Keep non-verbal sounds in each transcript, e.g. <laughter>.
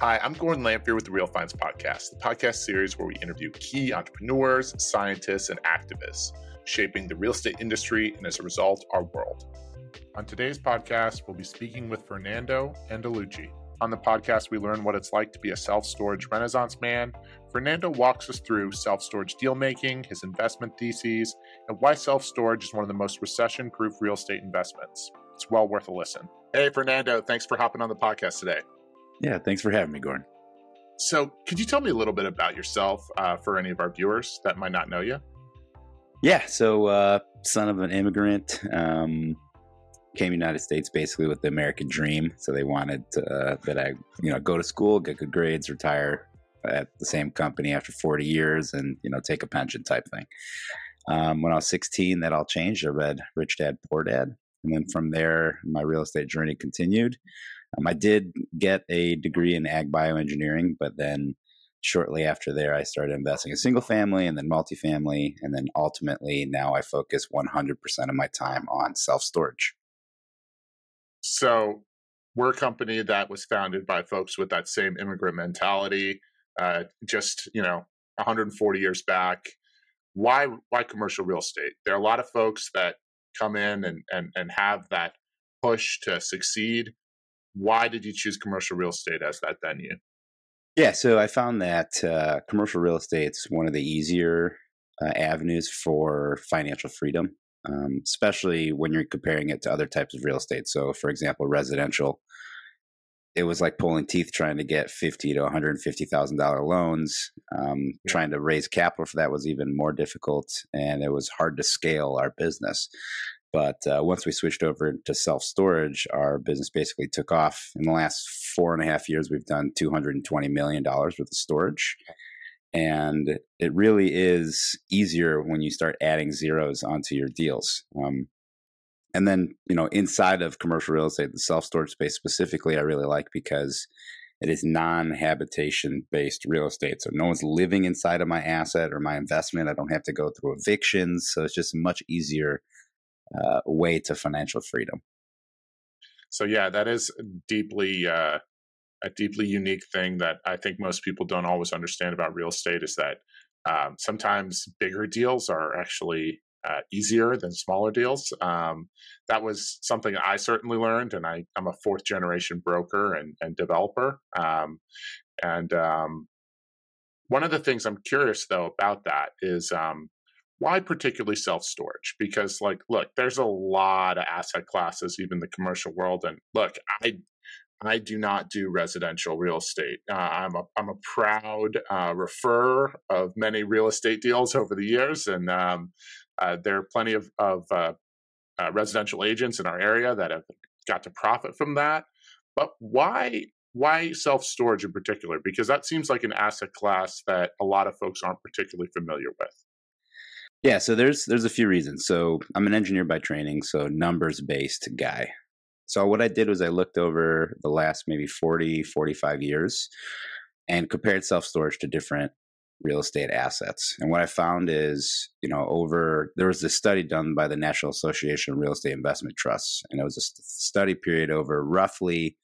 Hi, I'm Gordon Lamphere with the Real Finds Podcast, the podcast series where we interview key entrepreneurs, scientists, and activists shaping the real estate industry and as a result, our world. On today's podcast, we'll be speaking with Fernando Angelucci. On the podcast, we learn what it's like to be a self storage renaissance man. Fernando walks us through self storage deal making, his investment theses, and why self storage is one of the most recession proof real estate investments. It's well worth a listen. Hey, Fernando, thanks for hopping on the podcast today. Yeah, thanks for having me, Gordon. So, could you tell me a little bit about yourself uh, for any of our viewers that might not know you? Yeah, so uh, son of an immigrant, um, came to United States basically with the American dream. So they wanted uh, that I, you know, go to school, get good grades, retire at the same company after 40 years, and you know, take a pension type thing. Um, when I was 16, that all changed. I read Rich Dad Poor Dad, and then from there, my real estate journey continued. Um, I did get a degree in ag bioengineering, but then shortly after there, I started investing in single family and then multifamily. And then ultimately, now I focus 100% of my time on self storage. So, we're a company that was founded by folks with that same immigrant mentality, uh, just, you know, 140 years back. Why, why commercial real estate? There are a lot of folks that come in and, and, and have that push to succeed why did you choose commercial real estate as that venue? Yeah, so I found that uh, commercial real estate is one of the easier uh, avenues for financial freedom, um, especially when you're comparing it to other types of real estate. So, for example, residential, it was like pulling teeth trying to get fifty to one hundred fifty thousand dollar loans. Um. Trying to raise capital for that was even more difficult, and it was hard to scale our business. But uh, once we switched over to self storage, our business basically took off. In the last four and a half years, we've done $220 million worth of storage. And it really is easier when you start adding zeros onto your deals. Um, and then, you know, inside of commercial real estate, the self storage space specifically, I really like because it is non habitation based real estate. So no one's living inside of my asset or my investment. I don't have to go through evictions. So it's just much easier uh, way to financial freedom. So yeah, that is deeply uh, a deeply unique thing that I think most people don't always understand about real estate is that um, sometimes bigger deals are actually uh, easier than smaller deals. Um, that was something I certainly learned, and I, am a fourth generation broker and, and developer. Um, and um, one of the things I'm curious though about that is um, why particularly self storage? Because, like, look, there's a lot of asset classes, even the commercial world. And look, I I do not do residential real estate. Uh, I'm a I'm a proud uh, referrer of many real estate deals over the years, and um, uh, there are plenty of of uh, uh, residential agents in our area that have got to profit from that. But why why self storage in particular? Because that seems like an asset class that a lot of folks aren't particularly familiar with. Yeah, so there's there's a few reasons. So I'm an engineer by training, so numbers based guy. So what I did was I looked over the last maybe 40, 45 years and compared self-storage to different real estate assets. And what I found is, you know, over there was this study done by the National Association of Real Estate Investment Trusts, and it was a study period over roughly,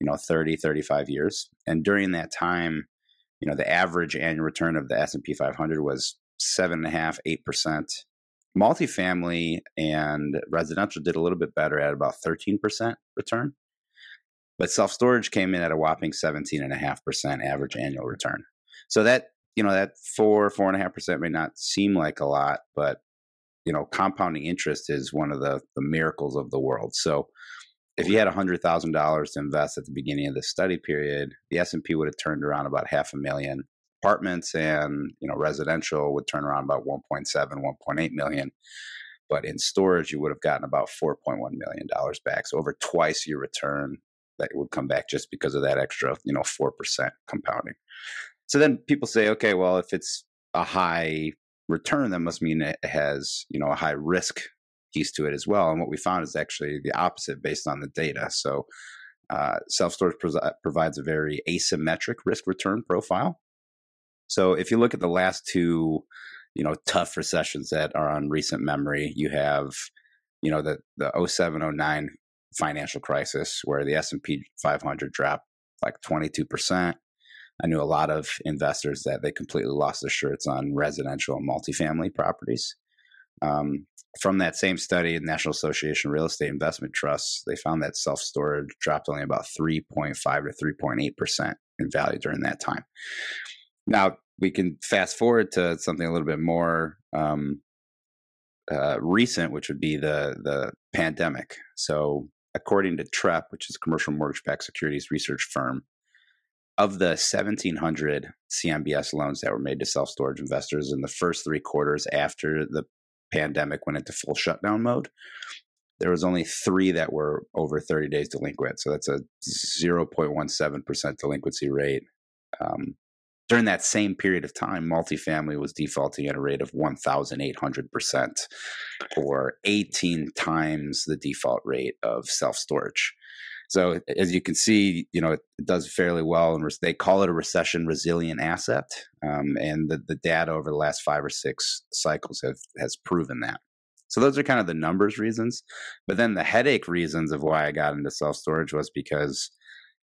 you know, 30, 35 years. And during that time, you know, the average annual return of the S&P 500 was seven and a half, eight percent. Multifamily and residential did a little bit better at about 13% return. But self storage came in at a whopping 17.5% average annual return. So that, you know, that four, four and a half percent may not seem like a lot, but you know, compounding interest is one of the, the miracles of the world. So if you had $100,000 to invest at the beginning of the study period, the S&P would have turned around about half a million apartments and you know residential would turn around about 1.7 1.8 million. But in storage you would have gotten about 4.1 million dollars back. So over twice your return that would come back just because of that extra you know 4% compounding. So then people say okay well if it's a high return that must mean it has you know a high risk piece to it as well. And what we found is actually the opposite based on the data. So uh, self storage provides a very asymmetric risk return profile. So if you look at the last two, you know, tough recessions that are on recent memory, you have, you know, the the 0709 financial crisis where the S&P 500 dropped like 22%. I knew a lot of investors that they completely lost their shirts on residential and multifamily properties. Um, from that same study, National Association of Real Estate Investment Trusts, they found that self storage dropped only about 3.5 to 3.8% in value during that time. Now, we can fast forward to something a little bit more um, uh, recent, which would be the, the pandemic. So, according to Trepp, which is a commercial mortgage backed securities research firm, of the 1,700 CMBS loans that were made to self storage investors in the first three quarters after the pandemic went into full shutdown mode, there was only three that were over 30 days delinquent. So that's a 0.17% delinquency rate. Um, during that same period of time, multifamily was defaulting at a rate of 1,800%, or 18 times the default rate of self storage. So as you can see, you know, it does fairly well, and they call it a recession resilient asset. Um, and the, the data over the last five or six cycles have has proven that. So those are kind of the numbers reasons. But then the headache reasons of why I got into self storage was because,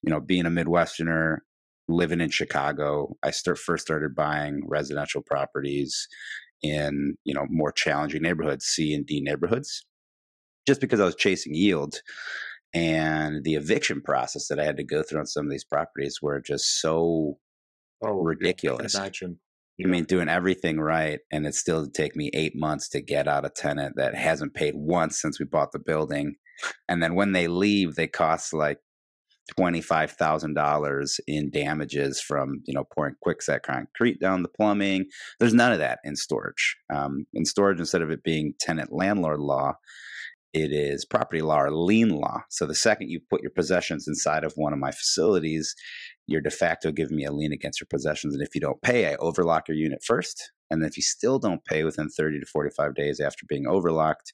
you know, being a Midwesterner, living in Chicago, I start first started buying residential properties in you know more challenging neighborhoods, C and D neighborhoods, just because I was chasing yield and the eviction process that I had to go through on some of these properties were just so oh, ridiculous. I imagine. Yeah. I mean, doing everything right, and it still take me eight months to get out a tenant that hasn't paid once since we bought the building, and then when they leave, they cost like twenty five thousand dollars in damages from you know pouring quickset concrete down the plumbing. There's none of that in storage. Um, in storage, instead of it being tenant landlord law, it is property law or lien law. So the second you put your possessions inside of one of my facilities, you're de facto giving me a lien against your possessions. And if you don't pay, I overlock your unit first. And if you still don't pay within 30 to 45 days after being overlocked,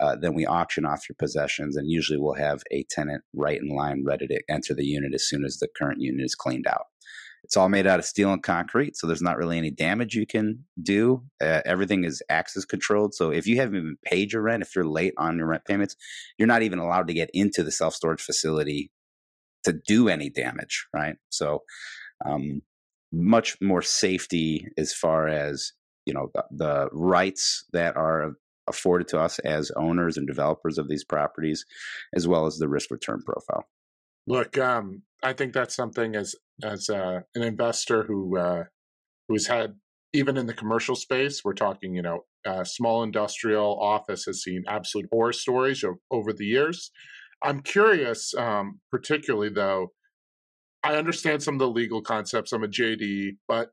uh, then we auction off your possessions. And usually we'll have a tenant right in line ready to enter the unit as soon as the current unit is cleaned out. It's all made out of steel and concrete, so there's not really any damage you can do. Uh, everything is access controlled. So if you haven't even paid your rent, if you're late on your rent payments, you're not even allowed to get into the self storage facility to do any damage, right? So um, much more safety as far as you know the, the rights that are afforded to us as owners and developers of these properties, as well as the risk return profile. Look, um, I think that's something as as uh, an investor who uh, who's had even in the commercial space, we're talking, you know, uh, small industrial office has seen absolute horror stories over the years. I'm curious, um, particularly though, I understand some of the legal concepts. I'm a JD, but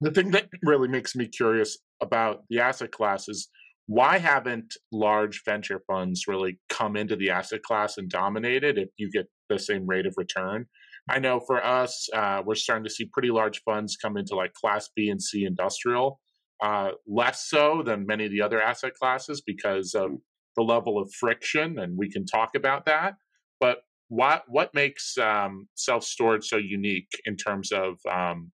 the thing that really makes me curious about the asset class is why haven't large venture funds really come into the asset class and dominated if you get the same rate of return? I know for us, uh, we're starting to see pretty large funds come into like Class B and C industrial, uh, less so than many of the other asset classes because of the level of friction, and we can talk about that. But what what makes um, self storage so unique in terms of um,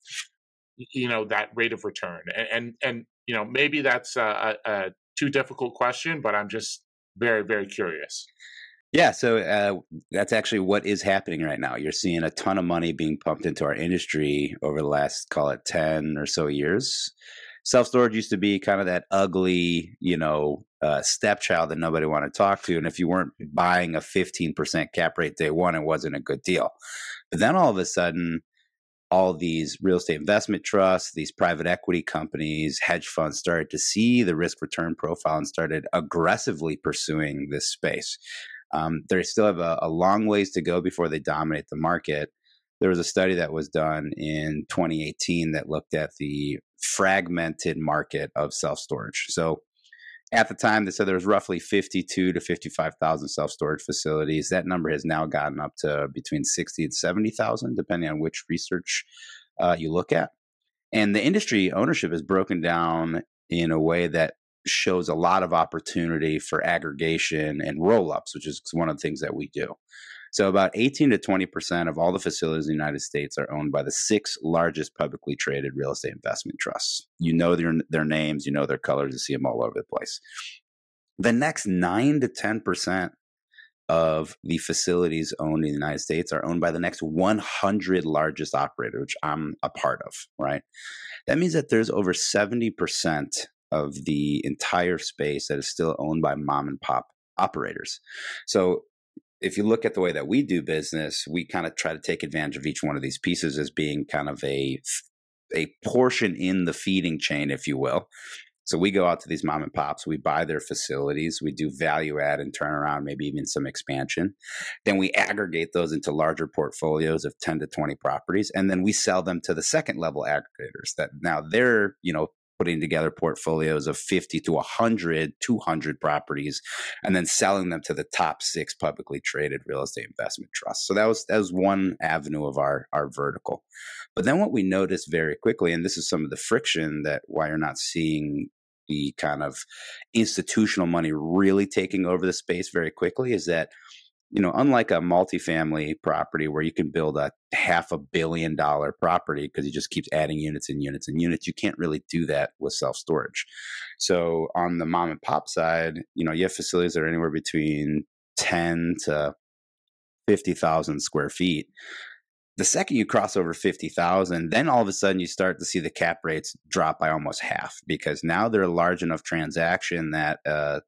you know that rate of return? And and, and you know maybe that's a, a too difficult question, but I'm just very very curious. Yeah, so uh, that's actually what is happening right now. You're seeing a ton of money being pumped into our industry over the last, call it 10 or so years. Self storage used to be kind of that ugly, you know, uh, stepchild that nobody wanted to talk to. And if you weren't buying a 15% cap rate day one, it wasn't a good deal. But then all of a sudden, all these real estate investment trusts, these private equity companies, hedge funds started to see the risk return profile and started aggressively pursuing this space. Um, they still have a, a long ways to go before they dominate the market. There was a study that was done in 2018 that looked at the fragmented market of self storage. So at the time, they said there was roughly 52 to 55,000 self storage facilities. That number has now gotten up to between 60 and 70,000, depending on which research uh, you look at. And the industry ownership is broken down in a way that shows a lot of opportunity for aggregation and roll ups, which is one of the things that we do. So, about 18 to 20% of all the facilities in the United States are owned by the six largest publicly traded real estate investment trusts. You know their, their names, you know their colors, you see them all over the place. The next 9 to 10% of the facilities owned in the United States are owned by the next 100 largest operator, which I'm a part of, right? That means that there's over 70% of the entire space that is still owned by mom and pop operators. So if you look at the way that we do business, we kind of try to take advantage of each one of these pieces as being kind of a a portion in the feeding chain, if you will. So we go out to these mom and pops, we buy their facilities, we do value add and turn around, maybe even some expansion. Then we aggregate those into larger portfolios of 10 to 20 properties. And then we sell them to the second level aggregators that now they're, you know, putting together portfolios of 50 to 100, 200 properties, and then selling them to the top six publicly traded real estate investment trusts. So that was that was one avenue of our our vertical. But then what we noticed very quickly, and this is some of the friction that why you're not seeing the kind of institutional money really taking over the space very quickly, is that you know, unlike a multifamily property where you can build a half a billion dollar property because he just keeps adding units and units and units, you can't really do that with self storage. So on the mom and pop side, you know, you have facilities that are anywhere between 10 to 50,000 square feet. The second you cross over 50,000, then all of a sudden you start to see the cap rates drop by almost half because now they're a large enough transaction that uh,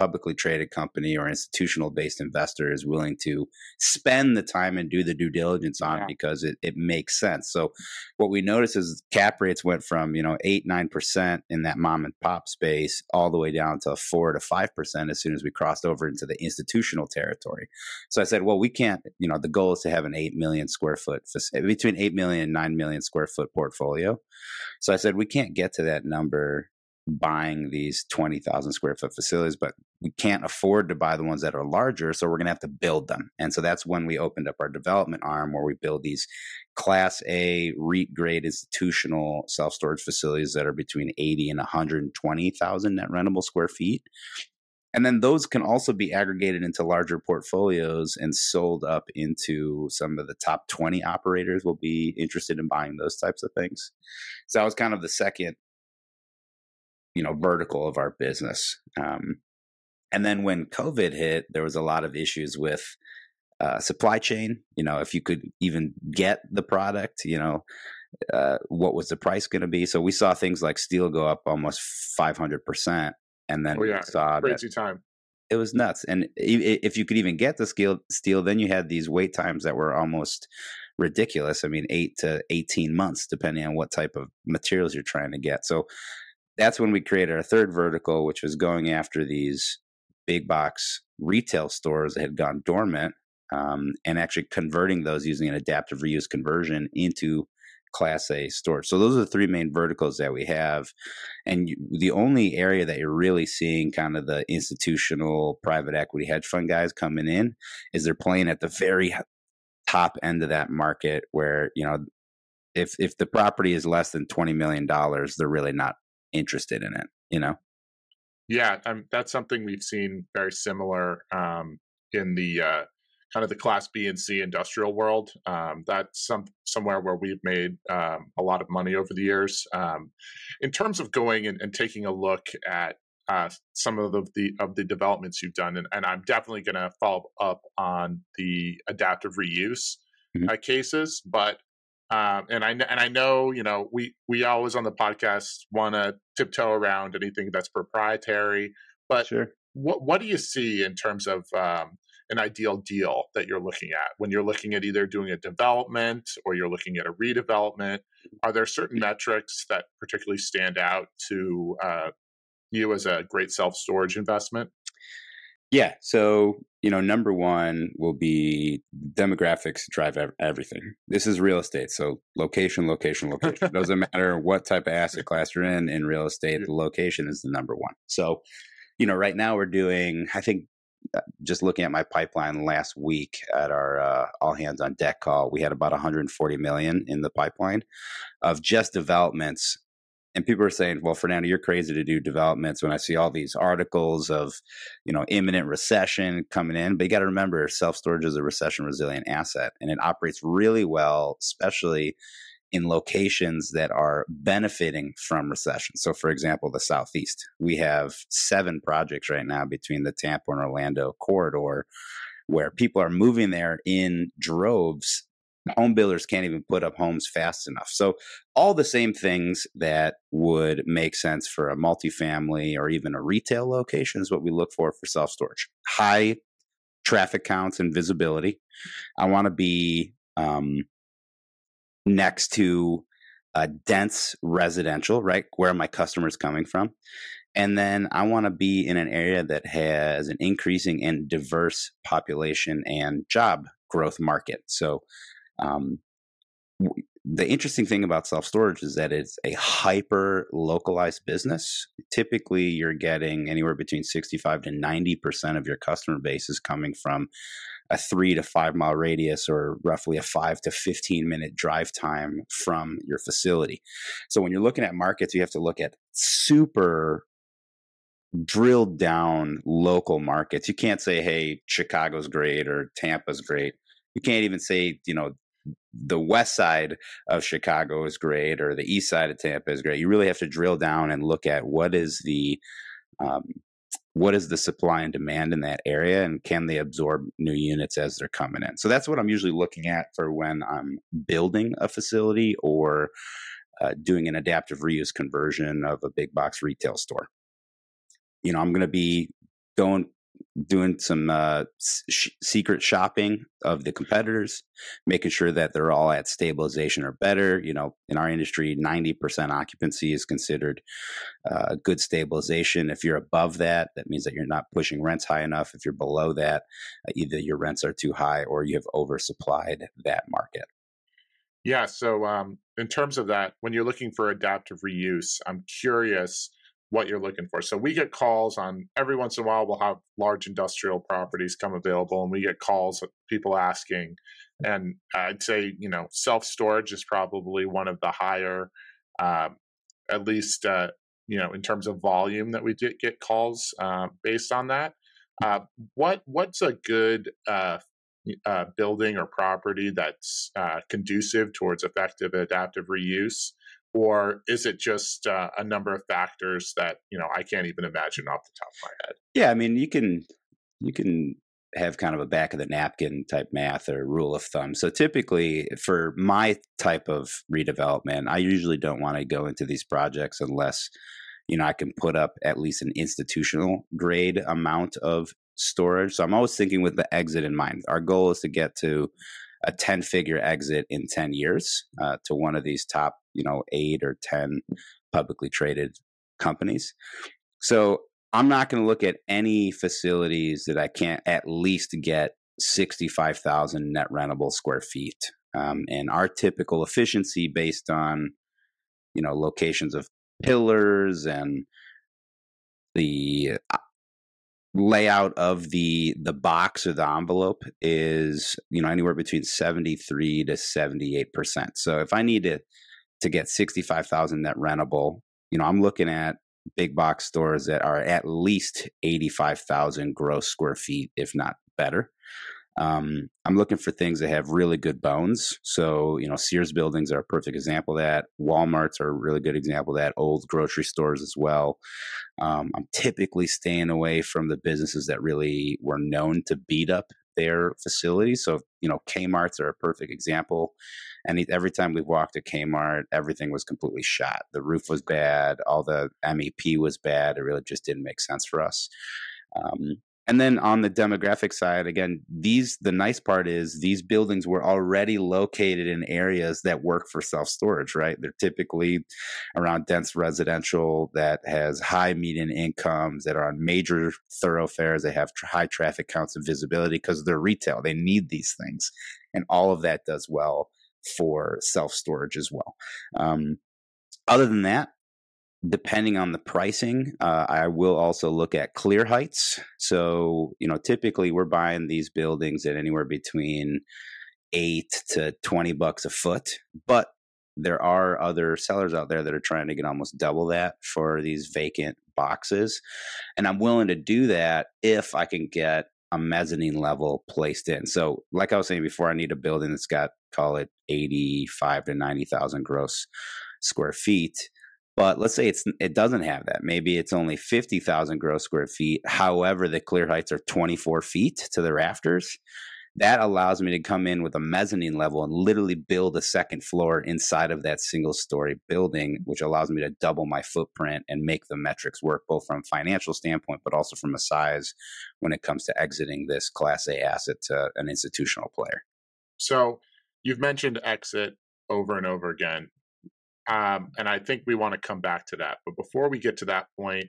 publicly traded company or institutional based investor is willing to spend the time and do the due diligence on yeah. because it, it makes sense. So what we noticed is cap rates went from, you know, eight, nine percent in that mom and pop space all the way down to four to five percent as soon as we crossed over into the institutional territory. So I said, well, we can't, you know, the goal is to have an eight million square foot between eight million and nine million square foot portfolio. So I said, we can't get to that number buying these 20,000 square foot facilities, but we can't afford to buy the ones that are larger. So we're going to have to build them. And so that's when we opened up our development arm where we build these class A REIT grade institutional self storage facilities that are between 80 and 120,000 net rentable square feet. And then those can also be aggregated into larger portfolios and sold up into some of the top 20 operators will be interested in buying those types of things. So that was kind of the second you know vertical of our business. Um, and then when COVID hit, there was a lot of issues with uh, supply chain. You know, if you could even get the product, you know, uh, what was the price going to be? So we saw things like steel go up almost five hundred percent, and then oh, yeah. we saw crazy that, time. It was nuts, and if you could even get the steel, steel, then you had these wait times that were almost ridiculous. I mean, eight to eighteen months, depending on what type of materials you're trying to get. So that's when we created our third vertical, which was going after these big box retail stores that had gone dormant um, and actually converting those using an adaptive reuse conversion into class A stores. So those are the three main verticals that we have. And you, the only area that you're really seeing kind of the institutional private equity hedge fund guys coming in is they're playing at the very top end of that market where, you know, if if the property is less than 20 million dollars, they're really not interested in it you know yeah um, that's something we've seen very similar um, in the uh, kind of the class b and c industrial world um, that's some somewhere where we've made um, a lot of money over the years um, in terms of going and, and taking a look at uh, some of the, the, of the developments you've done and, and i'm definitely going to follow up on the adaptive reuse mm-hmm. uh, cases but um, and I and I know you know we we always on the podcast want to tiptoe around anything that's proprietary, but sure. what what do you see in terms of um, an ideal deal that you're looking at when you're looking at either doing a development or you're looking at a redevelopment? Are there certain metrics that particularly stand out to uh, you as a great self storage investment? Yeah. So, you know, number one will be demographics drive everything. This is real estate. So, location, location, location. Doesn't matter what type of asset class you're in in real <laughs> estate, the location is the number one. So, you know, right now we're doing, I think, uh, just looking at my pipeline last week at our uh, all hands on deck call, we had about 140 million in the pipeline of just developments and people are saying, "Well, Fernando, you're crazy to do developments." When I see all these articles of, you know, imminent recession coming in, but you got to remember, self storage is a recession resilient asset, and it operates really well, especially in locations that are benefiting from recession. So, for example, the Southeast, we have seven projects right now between the Tampa and Orlando corridor where people are moving there in droves home builders can't even put up homes fast enough. So all the same things that would make sense for a multifamily or even a retail location is what we look for for self storage. High traffic counts and visibility. I want to be um, next to a dense residential, right? Where my customers coming from. And then I want to be in an area that has an increasing and diverse population and job growth market. So um, the interesting thing about self storage is that it's a hyper localized business. Typically, you're getting anywhere between 65 to 90% of your customer base is coming from a three to five mile radius or roughly a five to 15 minute drive time from your facility. So, when you're looking at markets, you have to look at super drilled down local markets. You can't say, hey, Chicago's great or Tampa's great. You can't even say, you know, the west side of Chicago is great or the east side of Tampa is great. You really have to drill down and look at what is the um, what is the supply and demand in that area and can they absorb new units as they're coming in. So that's what I'm usually looking at for when I'm building a facility or uh, doing an adaptive reuse conversion of a big box retail store. You know, I'm going to be going doing some uh, sh- secret shopping of the competitors, making sure that they're all at stabilization or better. You know, in our industry, 90% occupancy is considered uh, good stabilization. If you're above that, that means that you're not pushing rents high enough. If you're below that, uh, either your rents are too high or you have oversupplied that market. Yeah. So, um, in terms of that, when you're looking for adaptive reuse, I'm curious what you're looking for. So we get calls on every once in a while we'll have large industrial properties come available and we get calls people asking and I'd say, you know, self-storage is probably one of the higher uh, at least uh, you know, in terms of volume that we did get calls uh, based on that. Uh, what what's a good uh, uh, building or property that's conducive towards effective adaptive reuse? Or is it just uh, a number of factors that you know I can't even imagine off the top of my head? Yeah, I mean you can you can have kind of a back of the napkin type math or rule of thumb. So typically for my type of redevelopment, I usually don't want to go into these projects unless you know I can put up at least an institutional grade amount of storage. So I'm always thinking with the exit in mind. Our goal is to get to a 10 figure exit in 10 years uh, to one of these top, you know, eight or 10 publicly traded companies. So I'm not going to look at any facilities that I can't at least get 65,000 net rentable square feet. Um, and our typical efficiency based on, you know, locations of pillars and the uh, layout of the the box or the envelope is you know anywhere between 73 to 78 percent. So if i need to to get 65000 net rentable you know i'm looking at big box stores that are at least 85000 gross square feet if not better um, I'm looking for things that have really good bones. So, you know, Sears buildings are a perfect example of that. Walmarts are a really good example of that. Old grocery stores as well. Um, I'm typically staying away from the businesses that really were known to beat up their facilities. So, you know, Kmart's are a perfect example. And every time we walked to Kmart, everything was completely shot. The roof was bad, all the MEP was bad. It really just didn't make sense for us. Um, and then on the demographic side, again, these the nice part is these buildings were already located in areas that work for self storage, right? They're typically around dense residential that has high median incomes that are on major thoroughfares. They have high traffic counts and visibility because they're retail. They need these things, and all of that does well for self storage as well. Um, other than that, depending on the pricing, uh, I will also look at clear heights. So, you know, typically we're buying these buildings at anywhere between eight to 20 bucks a foot, but there are other sellers out there that are trying to get almost double that for these vacant boxes. And I'm willing to do that if I can get a mezzanine level placed in. So, like I was saying before, I need a building that's got, call it 85 to 90,000 gross square feet But let's say it's it doesn't have that. Maybe it's only 50,000 gross square feet. However, the clear heights are 24 feet to the rafters. That allows me to come in with a mezzanine level and literally build a second floor inside of that single story building, which allows me to double my footprint and make the metrics work both from a financial standpoint, but also from a size when it comes to exiting this class A asset to an institutional player. So you've mentioned exit over and over again. Um, and I think we want to come back to that. But before we get to that point,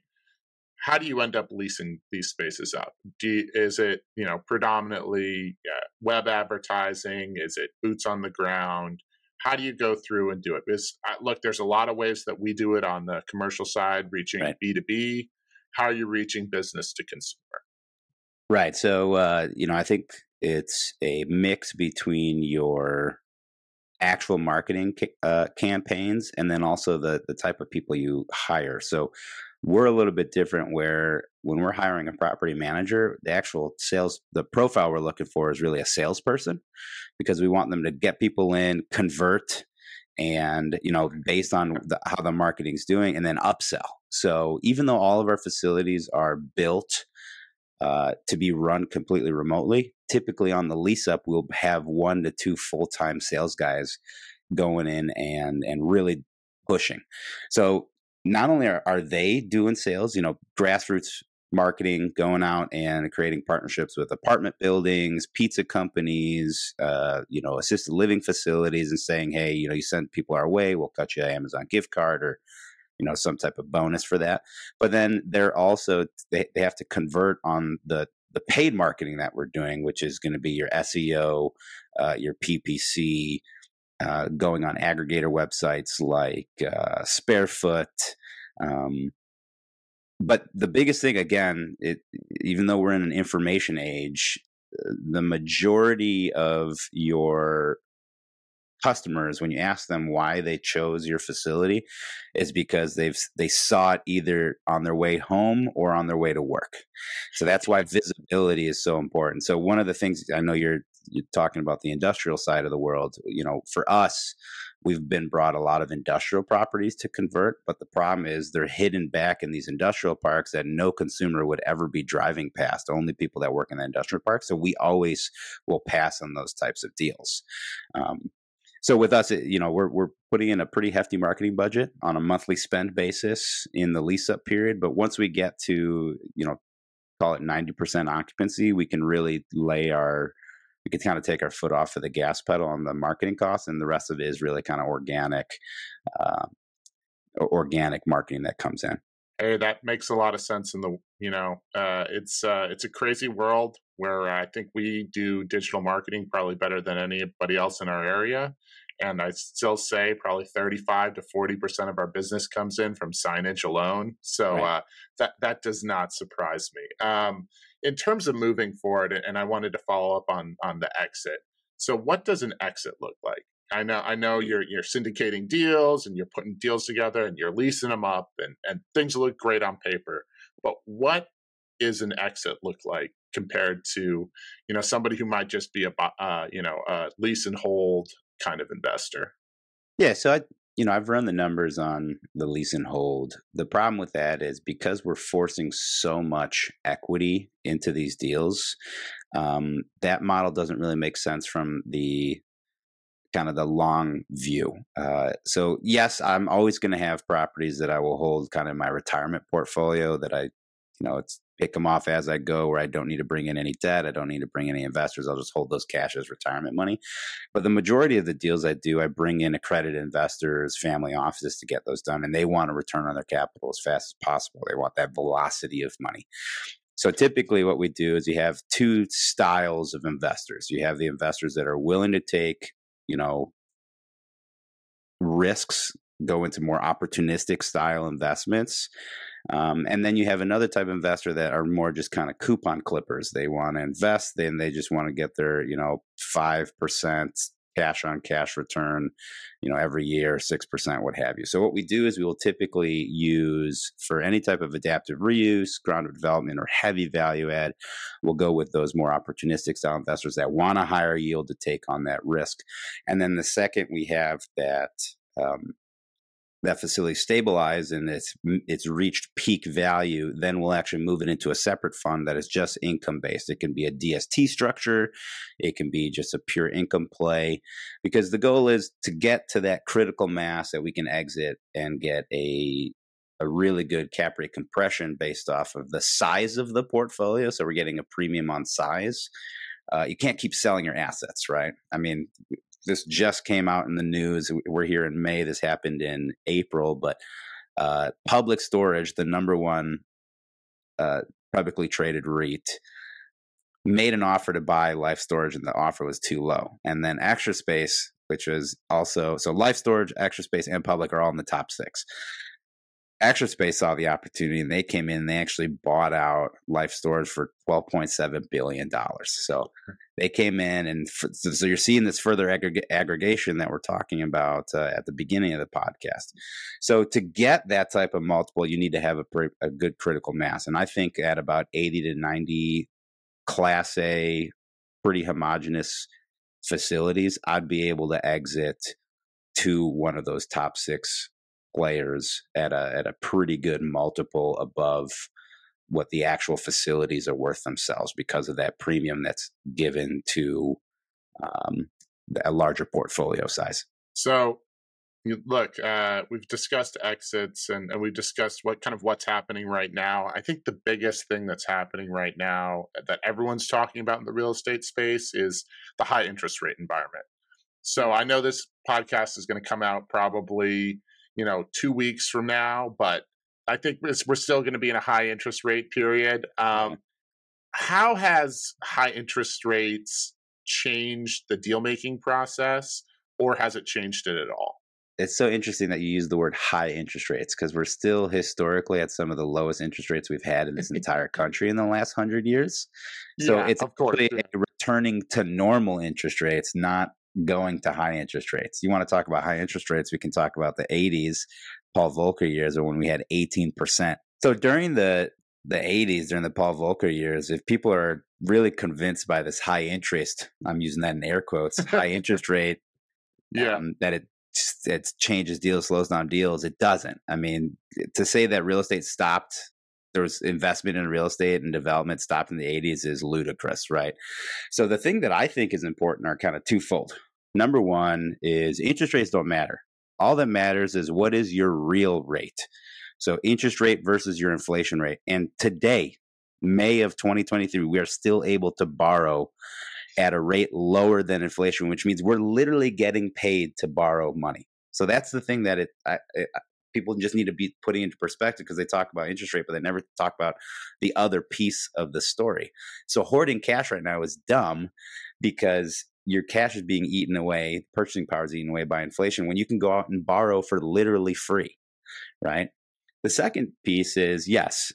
how do you end up leasing these spaces up? You, is it you know predominantly uh, web advertising? Is it boots on the ground? How do you go through and do it? Because uh, look, there's a lot of ways that we do it on the commercial side, reaching B two B. How are you reaching business to consumer? Right. So uh, you know, I think it's a mix between your actual marketing uh, campaigns and then also the the type of people you hire. So we're a little bit different where when we're hiring a property manager, the actual sales, the profile we're looking for is really a salesperson because we want them to get people in, convert, and you know based on the, how the marketing's doing, and then upsell. So even though all of our facilities are built uh, to be run completely remotely, typically on the lease up, we'll have one to two full time sales guys going in and and really pushing. So not only are, are they doing sales, you know, grassroots marketing, going out and creating partnerships with apartment buildings, pizza companies, uh, you know, assisted living facilities, and saying, hey, you know, you send people our way, we'll cut you an Amazon gift card or you know some type of bonus for that. But then they're also they, they have to convert on the the paid marketing that we're doing, which is going to be your SEO, uh, your PPC, uh, going on aggregator websites like uh, Sparefoot. Um, but the biggest thing, again, it, even though we're in an information age, the majority of your customers when you ask them why they chose your facility is because they've they saw it either on their way home or on their way to work. So that's why visibility is so important. So one of the things i know you're you're talking about the industrial side of the world you know for us we've been brought a lot of industrial properties to convert but the problem is they're hidden back in these industrial parks that no consumer would ever be driving past only people that work in the industrial park. So we always will pass on those types of deals. Um, so with us you know we're, we're putting in a pretty hefty marketing budget on a monthly spend basis in the lease up period but once we get to you know call it 90% occupancy we can really lay our we can kind of take our foot off of the gas pedal on the marketing costs, and the rest of it is really kind of organic, uh, organic marketing that comes in. Hey, that makes a lot of sense. In the you know, uh, it's uh, it's a crazy world where I think we do digital marketing probably better than anybody else in our area. And I still say probably 35 to 40% of our business comes in from signage alone. So right. uh, that, that does not surprise me. Um, in terms of moving forward, and I wanted to follow up on on the exit. So, what does an exit look like? I know I know you're you're syndicating deals and you're putting deals together and you're leasing them up and and things look great on paper. But what is an exit look like compared to you know somebody who might just be a uh, you know a lease and hold kind of investor? Yeah, so I you know, I've run the numbers on the lease and hold. The problem with that is because we're forcing so much equity into these deals, um, that model doesn't really make sense from the kind of the long view. Uh, so yes, I'm always going to have properties that I will hold kind of my retirement portfolio that I, you know, it's pick them off as I go where I don't need to bring in any debt. I don't need to bring any investors. I'll just hold those cash as retirement money. But the majority of the deals I do, I bring in accredited investors, family offices to get those done. And they want to return on their capital as fast as possible. They want that velocity of money. So typically what we do is you have two styles of investors. You have the investors that are willing to take, you know, risks, go into more opportunistic style investments um, and then you have another type of investor that are more just kind of coupon clippers. They want to invest, then they just want to get their, you know, 5% cash on cash return, you know, every year, 6%, what have you. So what we do is we will typically use for any type of adaptive reuse, ground development, or heavy value add, we'll go with those more opportunistic style investors that want a higher yield to take on that risk. And then the second we have that um, that facility stabilized and it's it's reached peak value, then we'll actually move it into a separate fund that is just income based. It can be a DST structure, it can be just a pure income play, because the goal is to get to that critical mass that we can exit and get a a really good cap rate compression based off of the size of the portfolio. So we're getting a premium on size. Uh, you can't keep selling your assets, right? I mean, this just came out in the news. We're here in May. This happened in April, but uh, Public Storage, the number one uh, publicly traded REIT, made an offer to buy Life Storage, and the offer was too low. And then Extra Space, which was also so Life Storage, Extra Space, and Public are all in the top six. Extra Space saw the opportunity and they came in. And they actually bought out Life Storage for twelve point seven billion dollars. So they came in, and for, so you're seeing this further aggreg- aggregation that we're talking about uh, at the beginning of the podcast. So to get that type of multiple, you need to have a, a good critical mass, and I think at about eighty to ninety Class A, pretty homogenous facilities, I'd be able to exit to one of those top six players at a at a pretty good multiple above what the actual facilities are worth themselves because of that premium that's given to um, a larger portfolio size. So, look, uh, we've discussed exits and, and we've discussed what kind of what's happening right now. I think the biggest thing that's happening right now that everyone's talking about in the real estate space is the high interest rate environment. So I know this podcast is going to come out probably you know, two weeks from now, but I think we're still going to be in a high interest rate period. Um, how has high interest rates changed the deal making process, or has it changed it at all? It's so interesting that you use the word high interest rates because we're still historically at some of the lowest interest rates we've had in this <laughs> entire country in the last hundred years. So yeah, it's of course, returning to normal interest rates, not going to high interest rates. You want to talk about high interest rates? We can talk about the 80s, Paul Volcker years, or when we had 18%. So during the the 80s, during the Paul Volcker years, if people are really convinced by this high interest, I'm using that in air quotes, <laughs> high interest rate, yeah, um, that it it changes deals, slows down deals. It doesn't. I mean, to say that real estate stopped there was investment in real estate and development stopped in the 80s is ludicrous, right? So the thing that I think is important are kind of twofold. Number one is interest rates don't matter. All that matters is what is your real rate. So interest rate versus your inflation rate. And today, May of 2023, we are still able to borrow at a rate lower than inflation, which means we're literally getting paid to borrow money. So that's the thing that it, I, people just need to be putting into perspective because they talk about interest rate, but they never talk about the other piece of the story. So hoarding cash right now is dumb because your cash is being eaten away, purchasing power is eaten away by inflation when you can go out and borrow for literally free, right? The second piece is yes,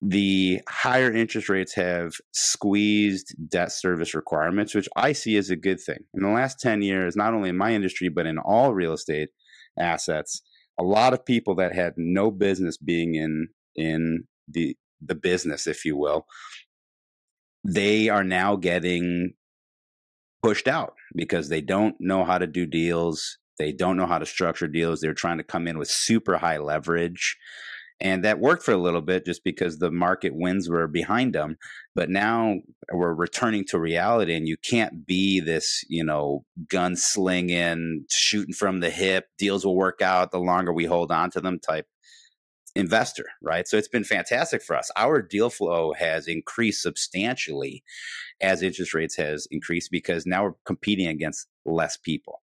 the higher interest rates have squeezed debt service requirements, which I see as a good thing. In the last 10 years, not only in my industry, but in all real estate assets, a lot of people that had no business being in in the the business, if you will, they are now getting pushed out because they don't know how to do deals. They don't know how to structure deals. They're trying to come in with super high leverage. And that worked for a little bit just because the market winds were behind them. But now we're returning to reality, and you can't be this, you know, gunslinging, shooting from the hip, deals will work out the longer we hold on to them type investor, right? So it's been fantastic for us. Our deal flow has increased substantially as interest rates has increased because now we're competing against less people.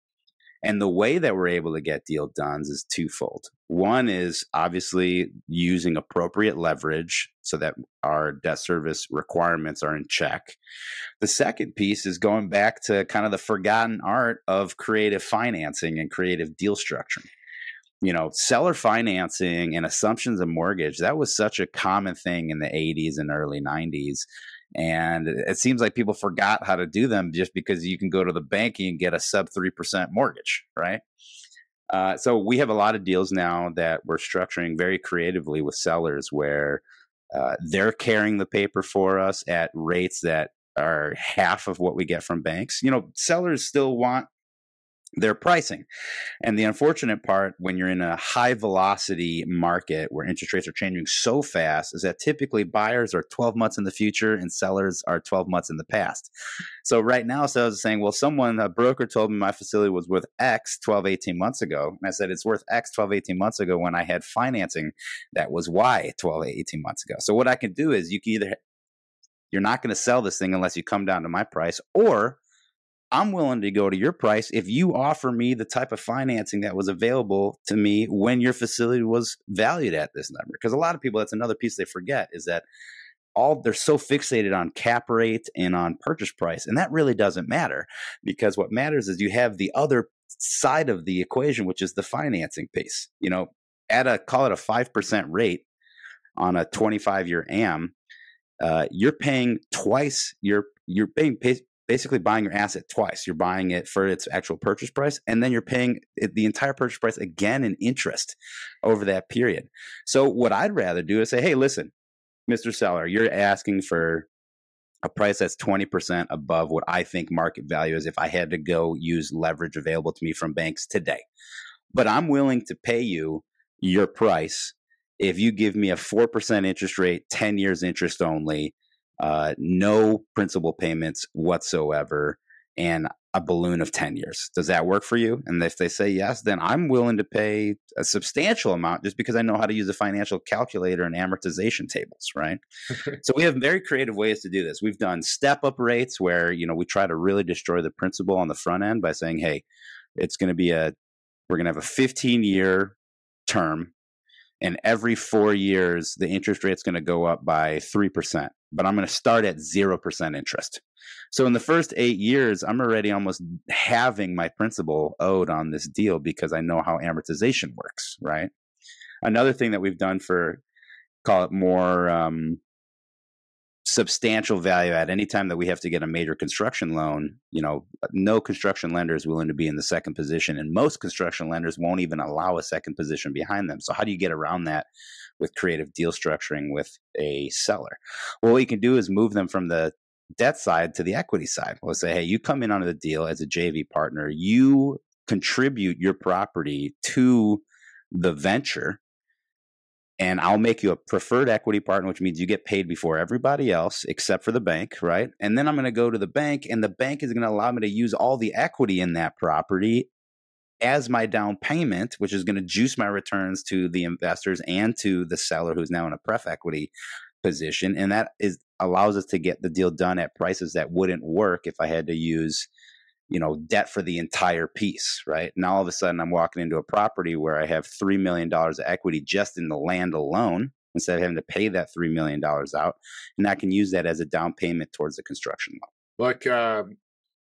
And the way that we're able to get deal done is twofold. One is obviously using appropriate leverage so that our debt service requirements are in check. The second piece is going back to kind of the forgotten art of creative financing and creative deal structuring. You know, seller financing and assumptions of mortgage, that was such a common thing in the 80s and early 90s and it seems like people forgot how to do them just because you can go to the bank and get a sub 3% mortgage, right? Uh, so we have a lot of deals now that we're structuring very creatively with sellers where uh, they're carrying the paper for us at rates that are half of what we get from banks. You know, sellers still want their pricing. And the unfortunate part when you're in a high velocity market where interest rates are changing so fast is that typically buyers are 12 months in the future and sellers are 12 months in the past. So right now, sellers are saying, well, someone, a broker told me my facility was worth X 12, 18 months ago. And I said, it's worth X 12, 18 months ago when I had financing that was Y 12, 18 months ago. So what I can do is you can either, you're not going to sell this thing unless you come down to my price or I'm willing to go to your price if you offer me the type of financing that was available to me when your facility was valued at this number. Because a lot of people, that's another piece they forget is that all they're so fixated on cap rate and on purchase price. And that really doesn't matter because what matters is you have the other side of the equation, which is the financing piece. You know, at a call it a 5% rate on a 25 year AM, uh, you're paying twice your you're paying basically buying your asset twice. You're buying it for its actual purchase price, and then you're paying the entire purchase price again in interest over that period. So, what I'd rather do is say, hey, listen, Mr. Seller, you're asking for a price that's 20% above what I think market value is if I had to go use leverage available to me from banks today. But I'm willing to pay you your price if you give me a 4% interest rate, 10 years interest only, uh, no principal payments whatsoever, and a balloon of 10 years. Does that work for you? And if they say yes, then I'm willing to pay a substantial amount just because I know how to use a financial calculator and amortization tables, right? <laughs> so we have very creative ways to do this. We've done step up rates where, you know, we try to really destroy the principal on the front end by saying, "Hey, it's going to be a we're going to have a 15 year term and every 4 years the interest rate's going to go up by 3% but I'm going to start at 0% interest. So in the first eight years, I'm already almost having my principal owed on this deal because I know how amortization works, right? Another thing that we've done for, call it more um, substantial value at any time that we have to get a major construction loan, you know, no construction lender is willing to be in the second position. And most construction lenders won't even allow a second position behind them. So how do you get around that with creative deal structuring with a seller. Well, what you can do is move them from the debt side to the equity side. We'll say, hey, you come in on the deal as a JV partner, you contribute your property to the venture and I'll make you a preferred equity partner, which means you get paid before everybody else except for the bank, right? And then I'm going to go to the bank, and the bank is going to allow me to use all the equity in that property as my down payment, which is going to juice my returns to the investors and to the seller who's now in a pref equity position. And that is allows us to get the deal done at prices that wouldn't work if I had to use, you know, debt for the entire piece, right? Now all of a sudden I'm walking into a property where I have three million dollars of equity just in the land alone instead of having to pay that three million dollars out. And I can use that as a down payment towards the construction loan. Look, um,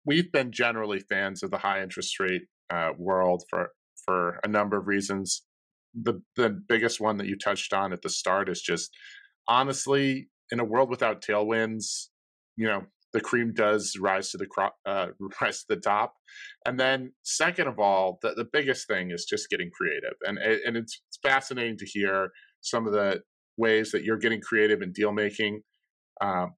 we've been generally fans of the high interest rate uh, world for for a number of reasons. The the biggest one that you touched on at the start is just honestly in a world without tailwinds, you know, the cream does rise to the uh, <laughs> rise to the top. And then second of all, the, the biggest thing is just getting creative, and and it's, it's fascinating to hear some of the ways that you're getting creative in deal making. Um,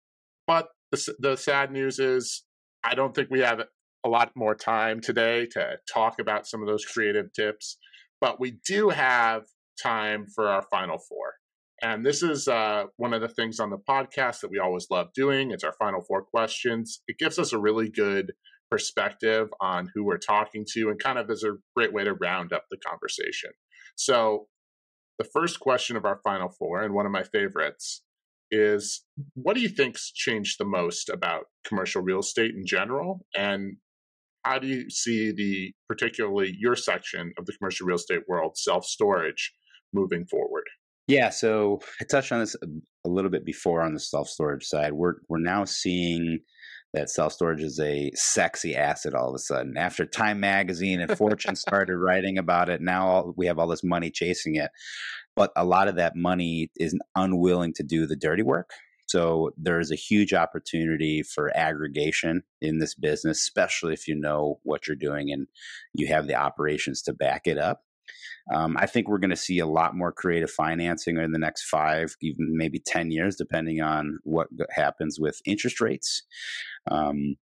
but the, the sad news is, I don't think we have a lot more time today to talk about some of those creative tips, but we do have time for our final four. And this is uh, one of the things on the podcast that we always love doing. It's our final four questions. It gives us a really good perspective on who we're talking to and kind of is a great way to round up the conversation. So, the first question of our final four, and one of my favorites, is what do you think's changed the most about commercial real estate in general and how do you see the particularly your section of the commercial real estate world self storage moving forward yeah so i touched on this a, little bit before on the self storage side. We're we're now seeing that self storage is a sexy asset all of a sudden. After time magazine and fortune started writing about it now we have all this money chasing it but a lot of that money is unwilling to do the dirty work. So there's a huge opportunity for aggregation in this business, especially if you know what you're doing and you have the operations to back it up. Um, I think we're going to see a lot more creative financing in the next five, even maybe 10 years, depending on what happens with interest rates. Um,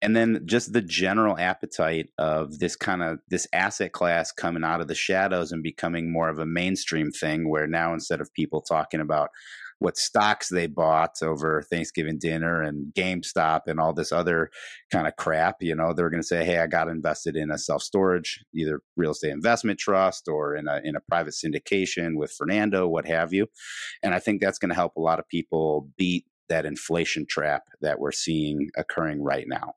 and then just the general appetite of this kind of this asset class coming out of the shadows and becoming more of a mainstream thing where now instead of people talking about what stocks they bought over Thanksgiving dinner and GameStop and all this other kind of crap, you know, they're going to say, "Hey, I got invested in a self storage, either real estate investment trust or in a in a private syndication with Fernando, what have you." And I think that's going to help a lot of people beat that inflation trap that we're seeing occurring right now.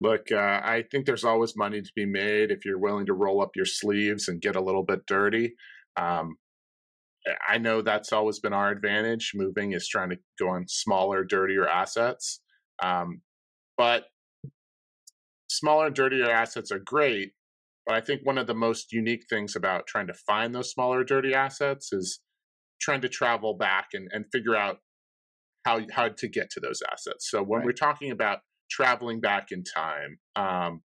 Look, uh, I think there's always money to be made if you're willing to roll up your sleeves and get a little bit dirty. Um, I know that's always been our advantage. Moving is trying to go on smaller, dirtier assets. Um, but smaller, and dirtier assets are great. But I think one of the most unique things about trying to find those smaller, dirty assets is trying to travel back and, and figure out how how to get to those assets. So when right. we're talking about traveling back in time, um,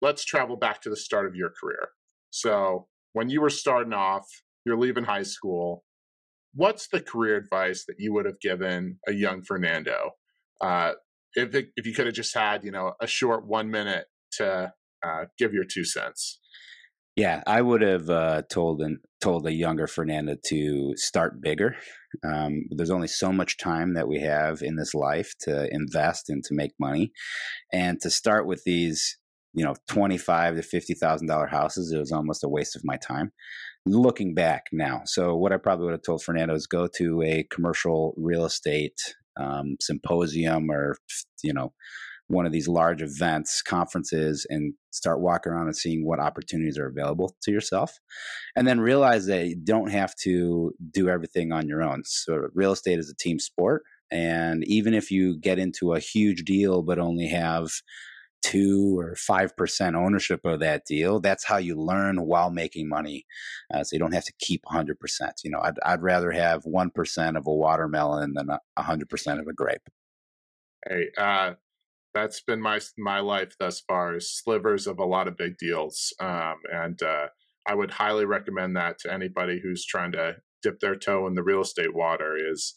let's travel back to the start of your career. So when you were starting off, you're leaving high school. What's the career advice that you would have given a young Fernando? Uh, if it, if you could have just had you know a short one minute to uh, give your two cents. Yeah, I would have uh, told told a younger Fernando to start bigger. Um, there's only so much time that we have in this life to invest and to make money, and to start with these, you know, twenty five to fifty thousand dollar houses, it was almost a waste of my time. Looking back now, so what I probably would have told Fernando is go to a commercial real estate um, symposium or you know one of these large events, conferences, and start walking around and seeing what opportunities are available to yourself. And then realize that you don't have to do everything on your own. So, real estate is a team sport. And even if you get into a huge deal but only have two or five percent ownership of that deal. That's how you learn while making money. Uh, so you don't have to keep hundred percent. You know, I'd, I'd rather have one percent of a watermelon than a hundred percent of a grape. Hey, uh, that's been my my life thus far is slivers of a lot of big deals um, and uh, i would highly recommend that to anybody who's trying to dip their toe in the real estate water is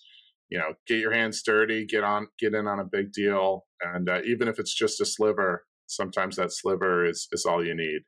you know get your hands dirty get on get in on a big deal and uh, even if it's just a sliver sometimes that sliver is is all you need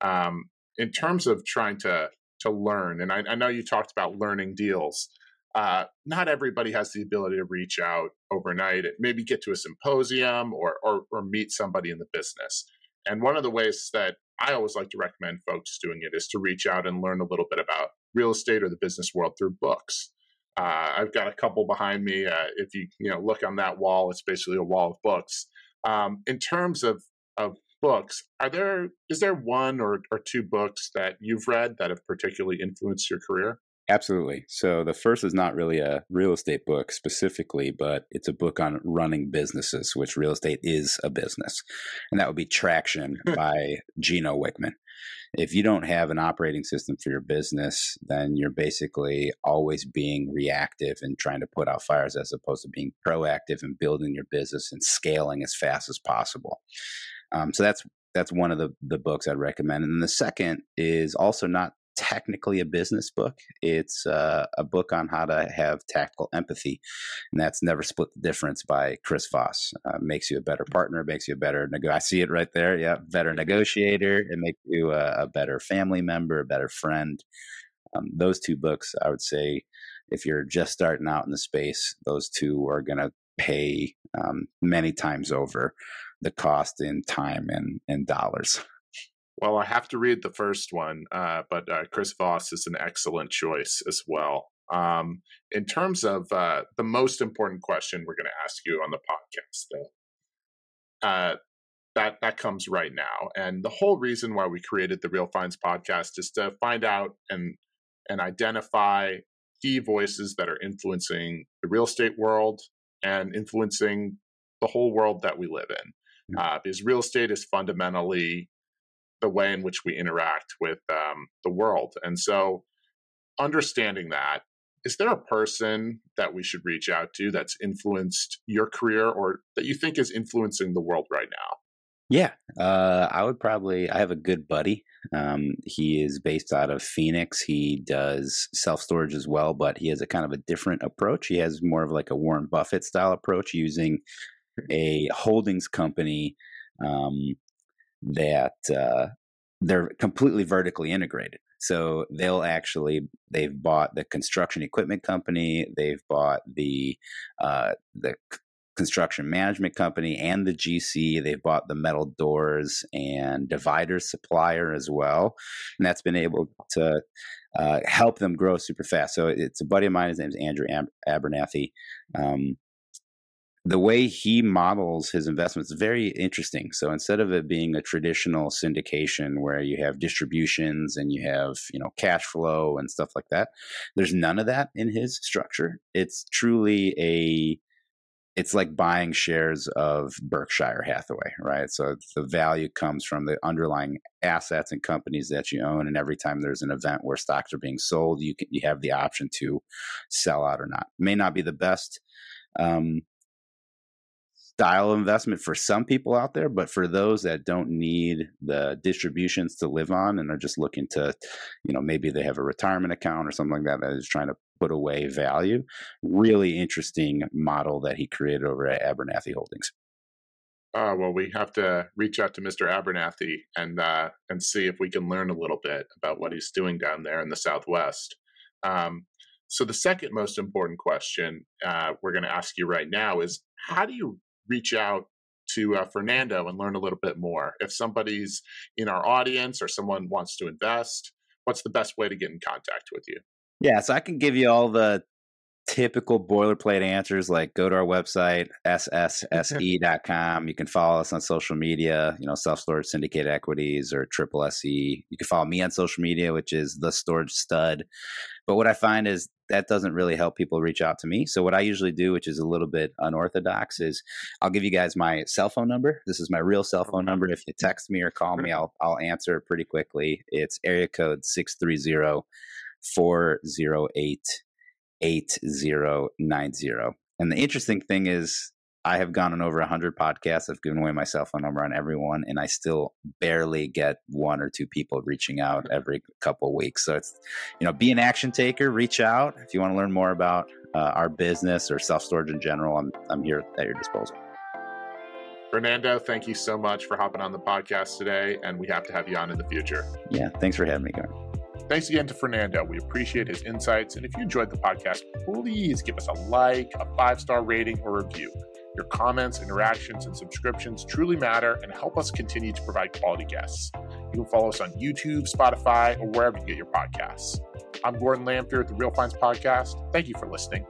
um, in terms of trying to to learn and I, I know you talked about learning deals uh, not everybody has the ability to reach out overnight, and maybe get to a symposium or, or, or meet somebody in the business. And one of the ways that I always like to recommend folks doing it is to reach out and learn a little bit about real estate or the business world through books. Uh, I've got a couple behind me. Uh, if you you know look on that wall, it's basically a wall of books. Um, in terms of of books, are there is there one or, or two books that you've read that have particularly influenced your career? Absolutely. So the first is not really a real estate book specifically, but it's a book on running businesses, which real estate is a business. And that would be Traction <laughs> by Gino Wickman. If you don't have an operating system for your business, then you're basically always being reactive and trying to put out fires as opposed to being proactive and building your business and scaling as fast as possible. Um, so that's that's one of the, the books I'd recommend. And the second is also not technically a business book. It's uh, a book on how to have tactical empathy, and that's "Never Split the Difference" by Chris Voss. Uh, makes you a better partner, makes you a better. Nego- I see it right there. Yeah, better negotiator. It makes you a, a better family member, a better friend. Um, those two books, I would say, if you're just starting out in the space, those two are going to pay um, many times over the cost in time and, and dollars. Well, I have to read the first one, uh, but uh, Chris Voss is an excellent choice as well. Um, in terms of uh, the most important question we're going to ask you on the podcast, uh, that that comes right now, and the whole reason why we created the Real Finds podcast is to find out and and identify key voices that are influencing the real estate world and influencing the whole world that we live in. Uh, because real estate is fundamentally the way in which we interact with um, the world. And so, understanding that, is there a person that we should reach out to that's influenced your career or that you think is influencing the world right now? Yeah, uh, I would probably. I have a good buddy. Um, he is based out of Phoenix. He does self storage as well, but he has a kind of a different approach. He has more of like a Warren Buffett style approach using a holdings company um, that uh, they're completely vertically integrated. So they'll actually they've bought the construction equipment company, they've bought the uh, the construction management company and the GC. They've bought the metal doors and dividers supplier as well, and that's been able to uh, help them grow super fast. So it's a buddy of mine. His name is Andrew Abernathy. Um, the way he models his investments is very interesting. So instead of it being a traditional syndication where you have distributions and you have, you know, cash flow and stuff like that, there's none of that in his structure. It's truly a it's like buying shares of Berkshire Hathaway, right? So the value comes from the underlying assets and companies that you own, and every time there's an event where stocks are being sold, you can you have the option to sell out or not. May not be the best um, style of investment for some people out there, but for those that don't need the distributions to live on and are just looking to, you know, maybe they have a retirement account or something like that that is trying to put away value. Really interesting model that he created over at Abernathy Holdings. Uh, well, we have to reach out to Mr. Abernathy and uh, and see if we can learn a little bit about what he's doing down there in the Southwest. Um, so the second most important question uh, we're going to ask you right now is how do you reach out to uh, Fernando and learn a little bit more. If somebody's in our audience or someone wants to invest, what's the best way to get in contact with you? Yeah, so I can give you all the typical boilerplate answers like go to our website <laughs> ssse.com you can follow us on social media you know self storage syndicated equities or triple se you can follow me on social media which is the storage stud but what i find is that doesn't really help people reach out to me. So what i usually do which is a little bit unorthodox is i'll give you guys my cell phone number. This is my real cell phone number. If you text me or call me i'll, I'll answer pretty quickly. It's area code 630 408 8090. And the interesting thing is, I have gone on over 100 podcasts. I've given away my cell phone number on everyone, and I still barely get one or two people reaching out every couple weeks. So it's, you know, be an action taker, reach out. If you want to learn more about uh, our business or self storage in general, I'm, I'm here at your disposal. Fernando, thank you so much for hopping on the podcast today, and we have to have you on in the future. Yeah, thanks for having me, Gary. Thanks again to Fernando. We appreciate his insights. And if you enjoyed the podcast, please give us a like, a five star rating, or review. Your comments, interactions, and subscriptions truly matter and help us continue to provide quality guests. You can follow us on YouTube, Spotify, or wherever you get your podcasts. I'm Gordon Lamphere with the Real Finds Podcast. Thank you for listening.